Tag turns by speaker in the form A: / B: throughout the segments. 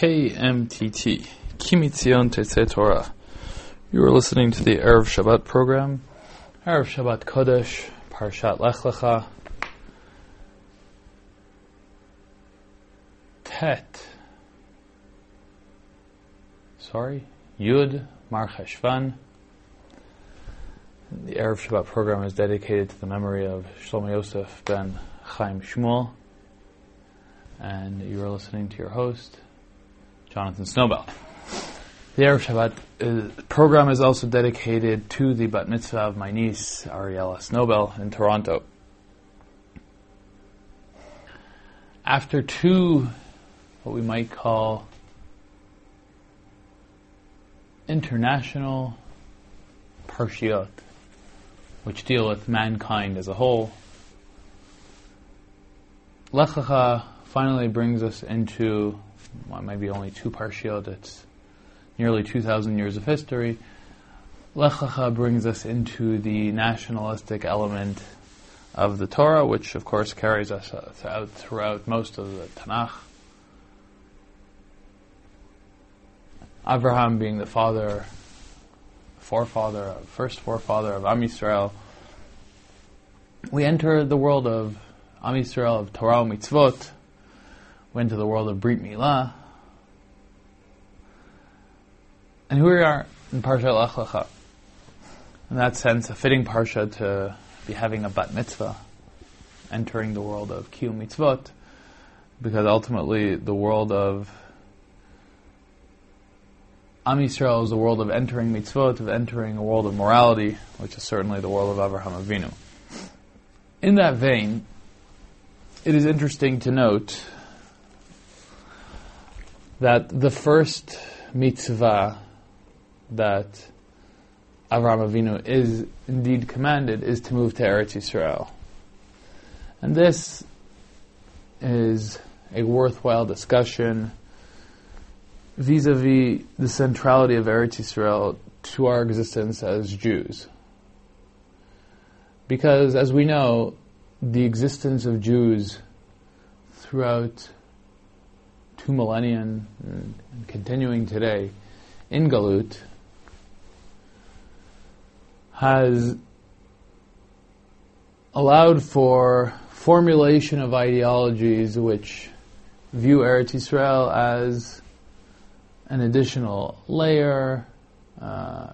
A: KMTT, Kimitzion Tetzei Torah. You are listening to the Erev Shabbat program, Erev Shabbat Kodesh, Parshat Lech Lecha, Tet, sorry, Yud Mar Cheshvan. The Erev Shabbat program is dedicated to the memory of Shlomo Yosef ben Chaim Shmuel, and you are listening to your host, Jonathan Snowbell. The Erev Shabbat uh, program is also dedicated to the bat mitzvah of my niece, Ariella Snowbell, in Toronto. After two, what we might call international parshiot, which deal with mankind as a whole, Lech Lecha finally brings us into well, maybe only two parshiot. It's nearly 2,000 years of history. Lech Lecha brings us into the nationalistic element of the Torah, which of course carries us throughout, throughout most of the Tanakh. Abraham being the father, forefather, first forefather of Am Yisrael. We enter the world of Am Yisrael of Torah mitzvot, went to the world of Brit Milah. And here we are in Parsha Lech Lecha. In that sense, a fitting Parsha to be having a bat mitzvah, entering the world of Kiyum mitzvot, because ultimately the world of Am Yisrael is the world of entering mitzvot, of entering a world of morality, which is certainly the world of Avraham Avinu. In that vein, it is interesting to note that the first mitzvah that Avraham Avinu is indeed commanded is to move to Eretz Yisrael. And this is a worthwhile discussion vis-a-vis the centrality of Eretz Yisrael to our existence as Jews. Because as we know, the existence of Jews throughout two millennia and, and continuing today in Galut has allowed for formulation of ideologies which view Eretz Yisrael as an additional layer, uh,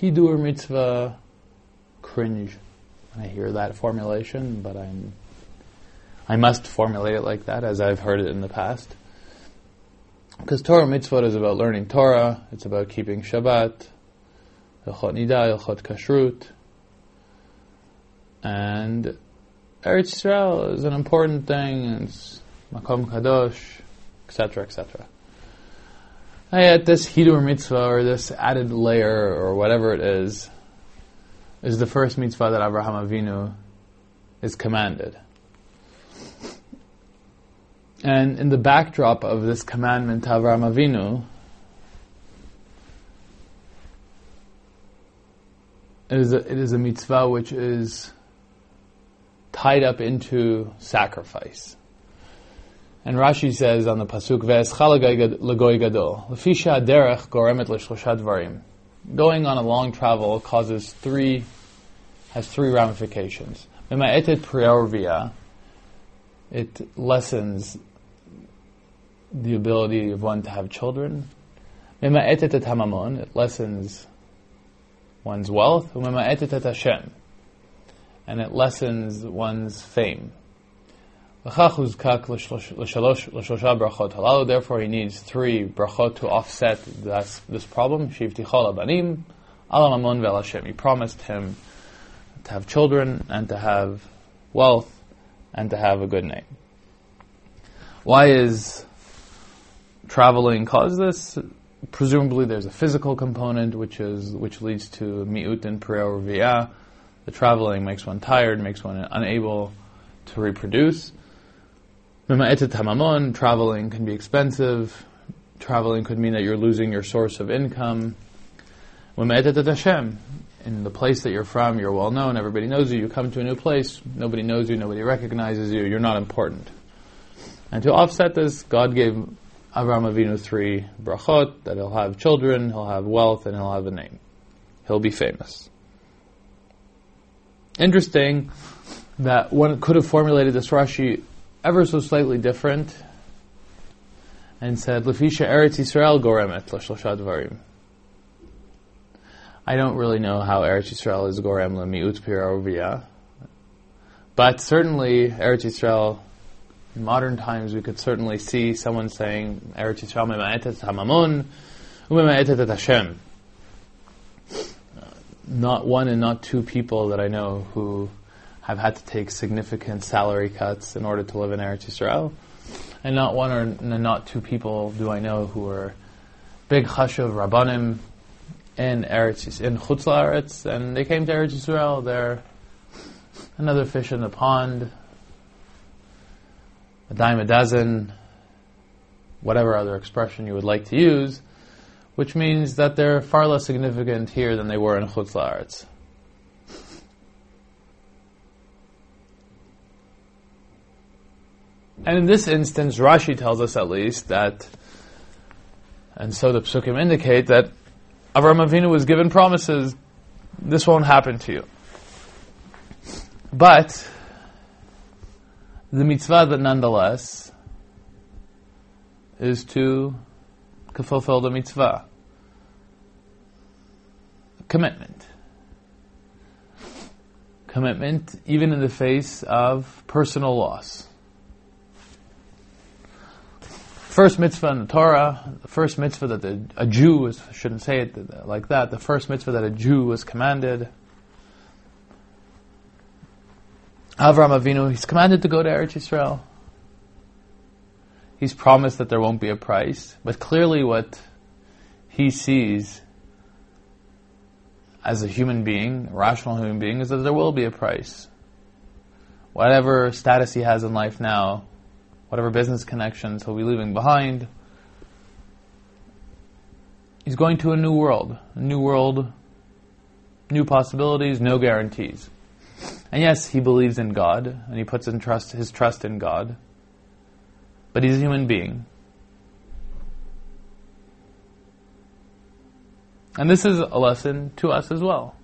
A: Hidur mitzvah, cringe. I hear that formulation, but I'm I must formulate it like that as I've heard it in the past. Because Torah mitzvah is about learning Torah, it's about keeping Shabbat, Ilchot Nida, Ilchot Kashrut, and Eretz Yisrael is an important thing, it's Makom Kadosh, etc., etc. And yet this Hidur mitzvah, or this added layer, or whatever it is, is the first mitzvah that Abraham Avinu is commanded. And in the backdrop of this commandment to Avinu, it is, a, it is a mitzvah which is tied up into sacrifice. And Rashi says on the pasuk, "Ve'eschal legoy gadol, lefisha derech goremet l'shlosha dvarim." Going on a long travel causes three, has three ramifications. It lessens the ability of one to have children. It lessens one's wealth. And it lessens one's fame. Therefore, he needs three brachot to offset this, this problem. He promised him to have children and to have wealth and to have a good name. Why is traveling cause this? Presumably, there's a physical component which is which leads to miut and via. The traveling makes one tired, makes one unable to reproduce. Traveling can be expensive. Traveling could mean that you're losing your source of income. In the place that you're from, you're well known, everybody knows you. You come to a new place, nobody knows you, nobody recognizes you, you're not important. And to offset this, God gave Avram Avinu three brachot that he'll have children, he'll have wealth, and he'll have a name. He'll be famous. Interesting that one could have formulated this Rashi ever so slightly different and said, Lefisha Eretz Yisrael goremet l'shlosha. I don't really know how Eretz Yisrael is gorem lemiut pirovia, but certainly Eretz Yisrael in modern times, we could certainly see someone saying, Eretz Yisrael mema'etet hamamun, umema'etet et Hashem. Not one and not two people that I know who have had to take significant salary cuts in order to live in Eretz Yisrael. And not one or not two people do I know who are big chashuv rabbanim in Eretz in Chutz La'aretz, and they came to Eretz Yisrael. They're another fish in the pond a dime a dozen, whatever other expression you would like to use, which means that they're far less significant here than they were in Chutz La'aretz. And in this instance, Rashi tells us at least that, and so the psukim indicate that Avram Avinu was given promises, this won't happen to you. But the mitzvah that nonetheless is to fulfill the mitzvah. Commitment. Commitment even in the face of personal loss. First mitzvah in the Torah, the first mitzvah that the, a Jew shouldn't say it like that, the first mitzvah that a Jew was commanded Avram Avinu, he's commanded to go to Eretz Yisrael. He's promised that there won't be a price, but clearly what he sees as a human being, a rational human being, is that there will be a price. Whatever status he has in life now, whatever business connections he'll be leaving behind, he's going to a new world. A new world, new possibilities, no guarantees. And yes, he believes in God and he puts in trust, his trust in God. But he's a human being. And this is a lesson to us as well.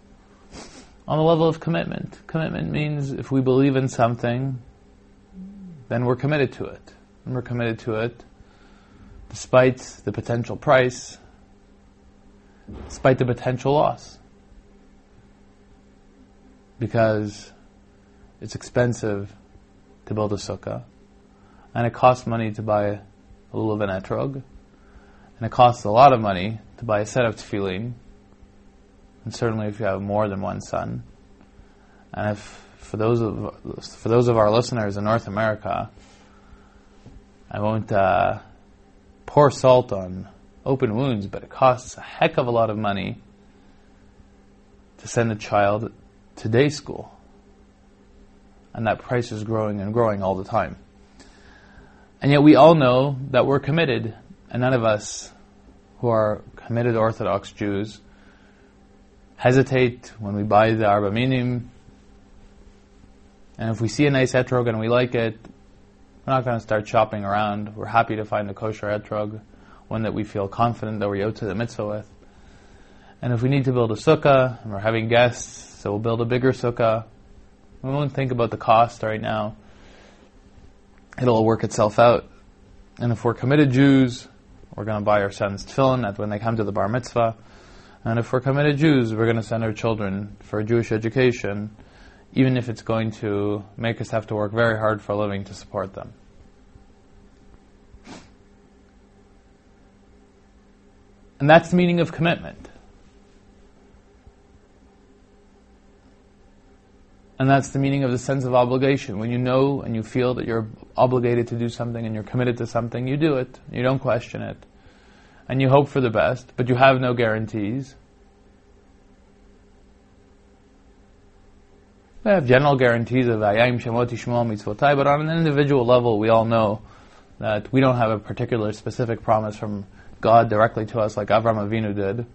A: On the level of commitment. Commitment means if we believe in something, then we're committed to it. And we're committed to it despite the potential price, despite the potential loss. Because it's expensive to build a sukkah, and it costs money to buy a lulav and etrog, and it costs a lot of money to buy a set of tefillin, and certainly if you have more than one son. And if for those of for those of our listeners in North America, I won't uh, pour salt on open wounds, but it costs a heck of a lot of money to send a child to day school and that price is growing and growing all the time. And yet we all know that we're committed, and none of us who are committed Orthodox Jews hesitate when we buy the Arba Minim. And if we see a nice etrog and we like it, we're not going to start shopping around. We're happy to find a kosher etrog, one that we feel confident that we're out to the mitzvah with. And if we need to build a sukkah and we're having guests, so we'll build a bigger sukkah. We won't think about the cost right now. It'll work itself out. And if we're committed Jews, we're going to buy our sons tefillin when they come to the bar mitzvah. And if we're committed Jews, we're going to send our children for a Jewish education, even if it's going to make us have to work very hard for a living to support them. And that's the meaning of commitment. And that's the meaning of the sense of obligation. When you know and you feel that you're obligated to do something and you're committed to something, you do it. You don't question it. And you hope for the best, but you have no guarantees. We have general guarantees of ayayim shemot yishmol mitzvotai, but on an individual level, we all know that we don't have a particular specific promise from God directly to us like Avram Avinu did.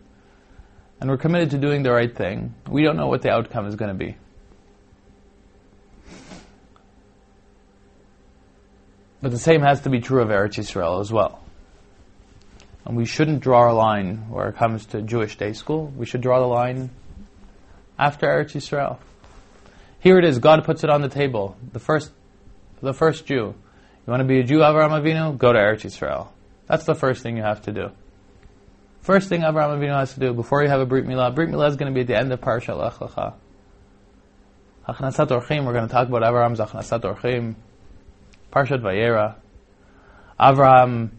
A: And we're committed to doing the right thing. We don't know what the outcome is going to be. But the same has to be true of Eretz Yisrael as well. And we shouldn't draw a line where it comes to Jewish day school. We should draw the line after Eretz Yisrael. Here it is. God puts it on the table. The first, the first Jew. You want to be a Jew, Avraham Avinu? Go to Eretz Yisrael. That's the first thing you have to do. First thing Avraham Avinu has to do before you have a Brit Milah. Brit Milah is going to be at the end of Parshat Lech Lecha. Achnasat Orchim, we're going to talk about Avraham's Achnasat Orchim. Parshat Vayera. Avraham,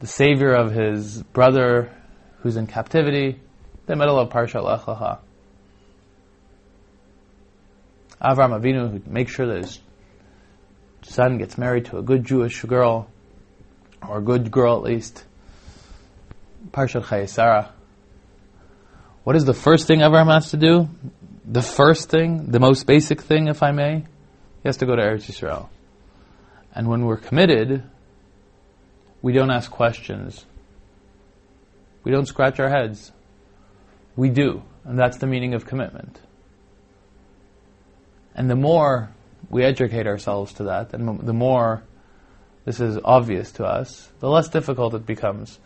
A: the savior of his brother who's in captivity. The middle of Parshat Lech Lecha. Avinu, who makes sure that his son gets married to a good Jewish girl, or a good girl at least. Parshat Chayei Sara. What is the first thing Avraham has to do? The first thing, the most basic thing, if I may, he has to go to Eretz Yisrael. And when we're committed, we don't ask questions. We don't scratch our heads. We do. And that's the meaning of commitment. And the more we educate ourselves to that, and the more this is obvious to us, the less difficult it becomes.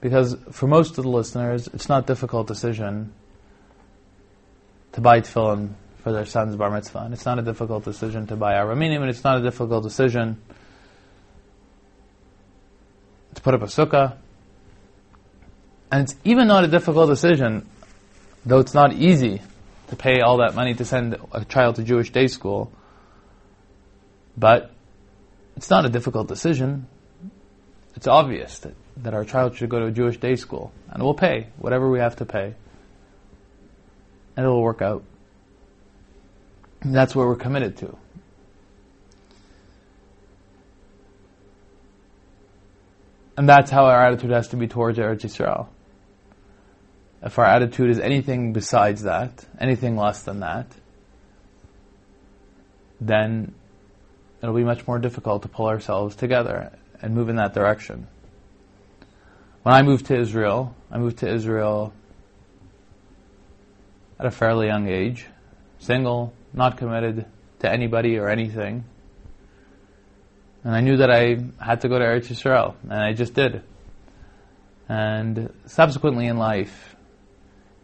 A: Because for most of the listeners, it's not a difficult decision to buy tefillin for their son's bar mitzvah. And it's not a difficult decision to buy araminim, and it's not a difficult decision to put up a sukkah. And it's even not a difficult decision, though it's not easy to pay all that money to send a child to Jewish day school. But it's not a difficult decision. It's obvious that, that our child should go to a Jewish day school. And we'll pay whatever we have to pay. And it'll work out. And that's what we're committed to. And that's how our attitude has to be towards Eretz Yisrael if our attitude is anything besides that, anything less than that, then it'll be much more difficult to pull ourselves together and move in that direction. When I moved to Israel, I moved to Israel at a fairly young age, single, not committed to anybody or anything. And I knew that I had to go to Eretz Yisrael, and I just did. And subsequently in life,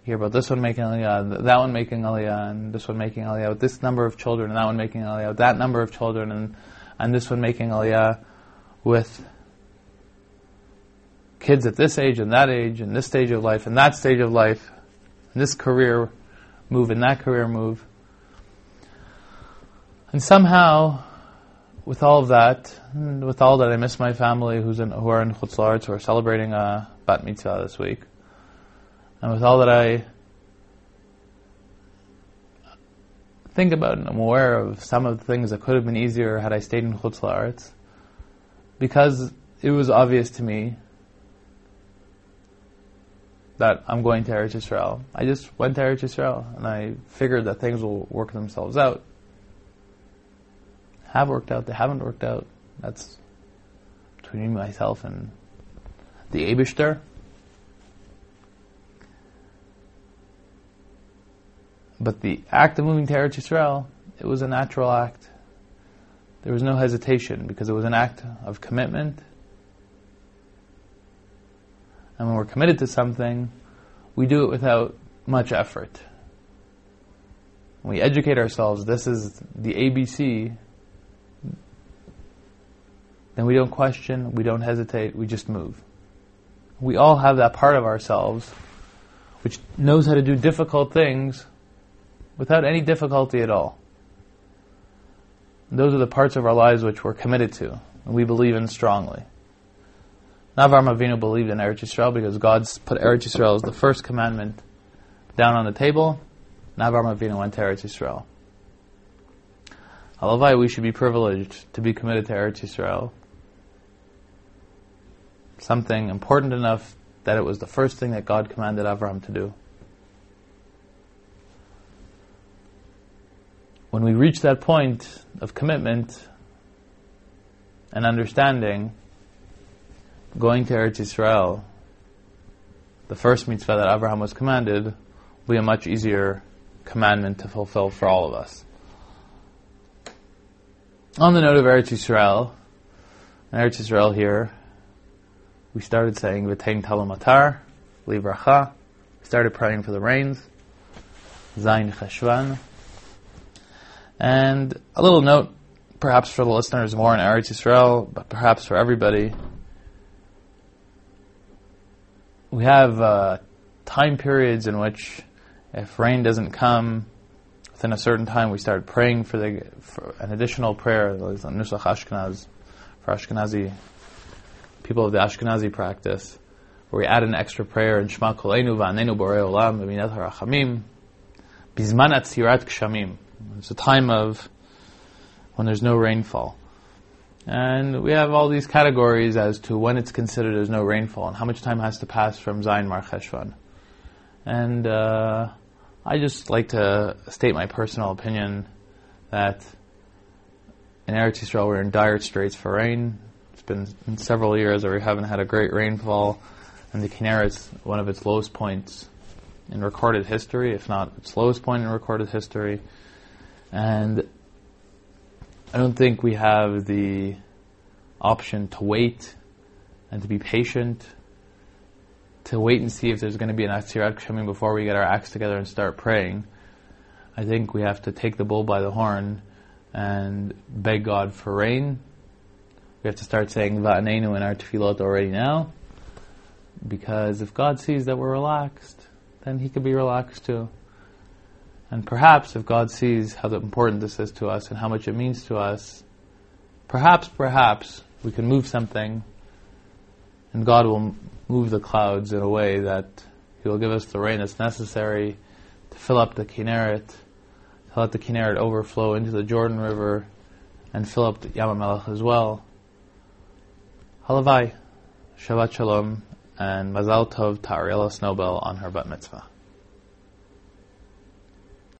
A: you hear about this one making aliyah, that one making aliyah, and this one making aliyah with this number of children, and that one making aliyah with that number of children, and, and this one making aliyah with kids at this age and that age, and this stage of life, and that stage of life, and this career move and that career move. And somehow, with all of that, with all that, I miss my family who's in, who are in Chutz who are celebrating a bat mitzvah this week. And with all that I think about and I'm aware of some of the things that could have been easier had I stayed in Chutz because it was obvious to me that I'm going to Eretz Yisrael. I just went to Eretz Yisrael and I figured that things will work themselves out. Have worked out, they haven't worked out. That's between myself and the Aibishter. But the act of moving to Eretz Yisrael, it was a natural act. There was no hesitation because it was an act of commitment. And when we're committed to something, we do it without much effort. We educate ourselves, this is the ABC, then we don't question, we don't hesitate, we just move. We all have that part of ourselves which knows how to do difficult things without any difficulty at all. Those are the parts of our lives which we're committed to and we believe in strongly. Avram Avinu believed in Eretz Yisrael because God's put Eretz Yisrael as the first commandment down on the table. Avram Avinu went to Eretz Yisrael. Alavai, we should be privileged to be committed to Eretz Yisrael. Something important enough that it was the first thing that God commanded Avram to do. when we reach that point of commitment and understanding, going to Eretz Yisrael, the first mitzvah that Abraham was commanded, will be a much easier commandment to fulfill for all of us. On the note of Eretz Yisrael, Eretz Yisrael here, we started saying V'tein Talomatar, Livracha. We started praying for the rains. Zayin Cheshvan. And a little note, perhaps for the listeners more in Eretz Yisrael, but perhaps for everybody. We have uh, time periods in which, if rain doesn't come within a certain time, we start praying for the for an additional prayer. Nusach Ashkenaz for Ashkenazi people of the Ashkenazi practice, where we add an extra prayer in Shema Kolenu Va'anenu Borei Olam V'minat HaRachamim Bizman Atzirat Geshamim. It's a time of when there's no rainfall. And we have all these categories as to when it's considered there's no rainfall and how much time has to pass from Zayin Mar Cheshvan. And uh, I just like to state my personal opinion that in Eretz Yisrael we're in dire straits for rain. Been several years where we haven't had a great rainfall, and the Kinneret is one of its lowest points in recorded history, if not its lowest point in recorded history. And I don't think we have the option to wait and to be patient, to wait and see if there's going to be an Atzirat coming before we get our acts together and start praying. I think we have to take the bull by the horn and beg God for rain. We have to start saying Va'anenu in our tefillot already now, because if God sees that we're relaxed, then He could be relaxed too. And perhaps if God sees how important this is to us and how much it means to us, perhaps, perhaps we can move something and God will move the clouds in a way that He will give us the rain that's necessary to fill up the Kinneret, to let the Kinneret overflow into the Jordan River and fill up the Yam as well. Halavai, Shabbat Shalom, and Mazal Tov to Ariella Snowbell on her bat mitzvah.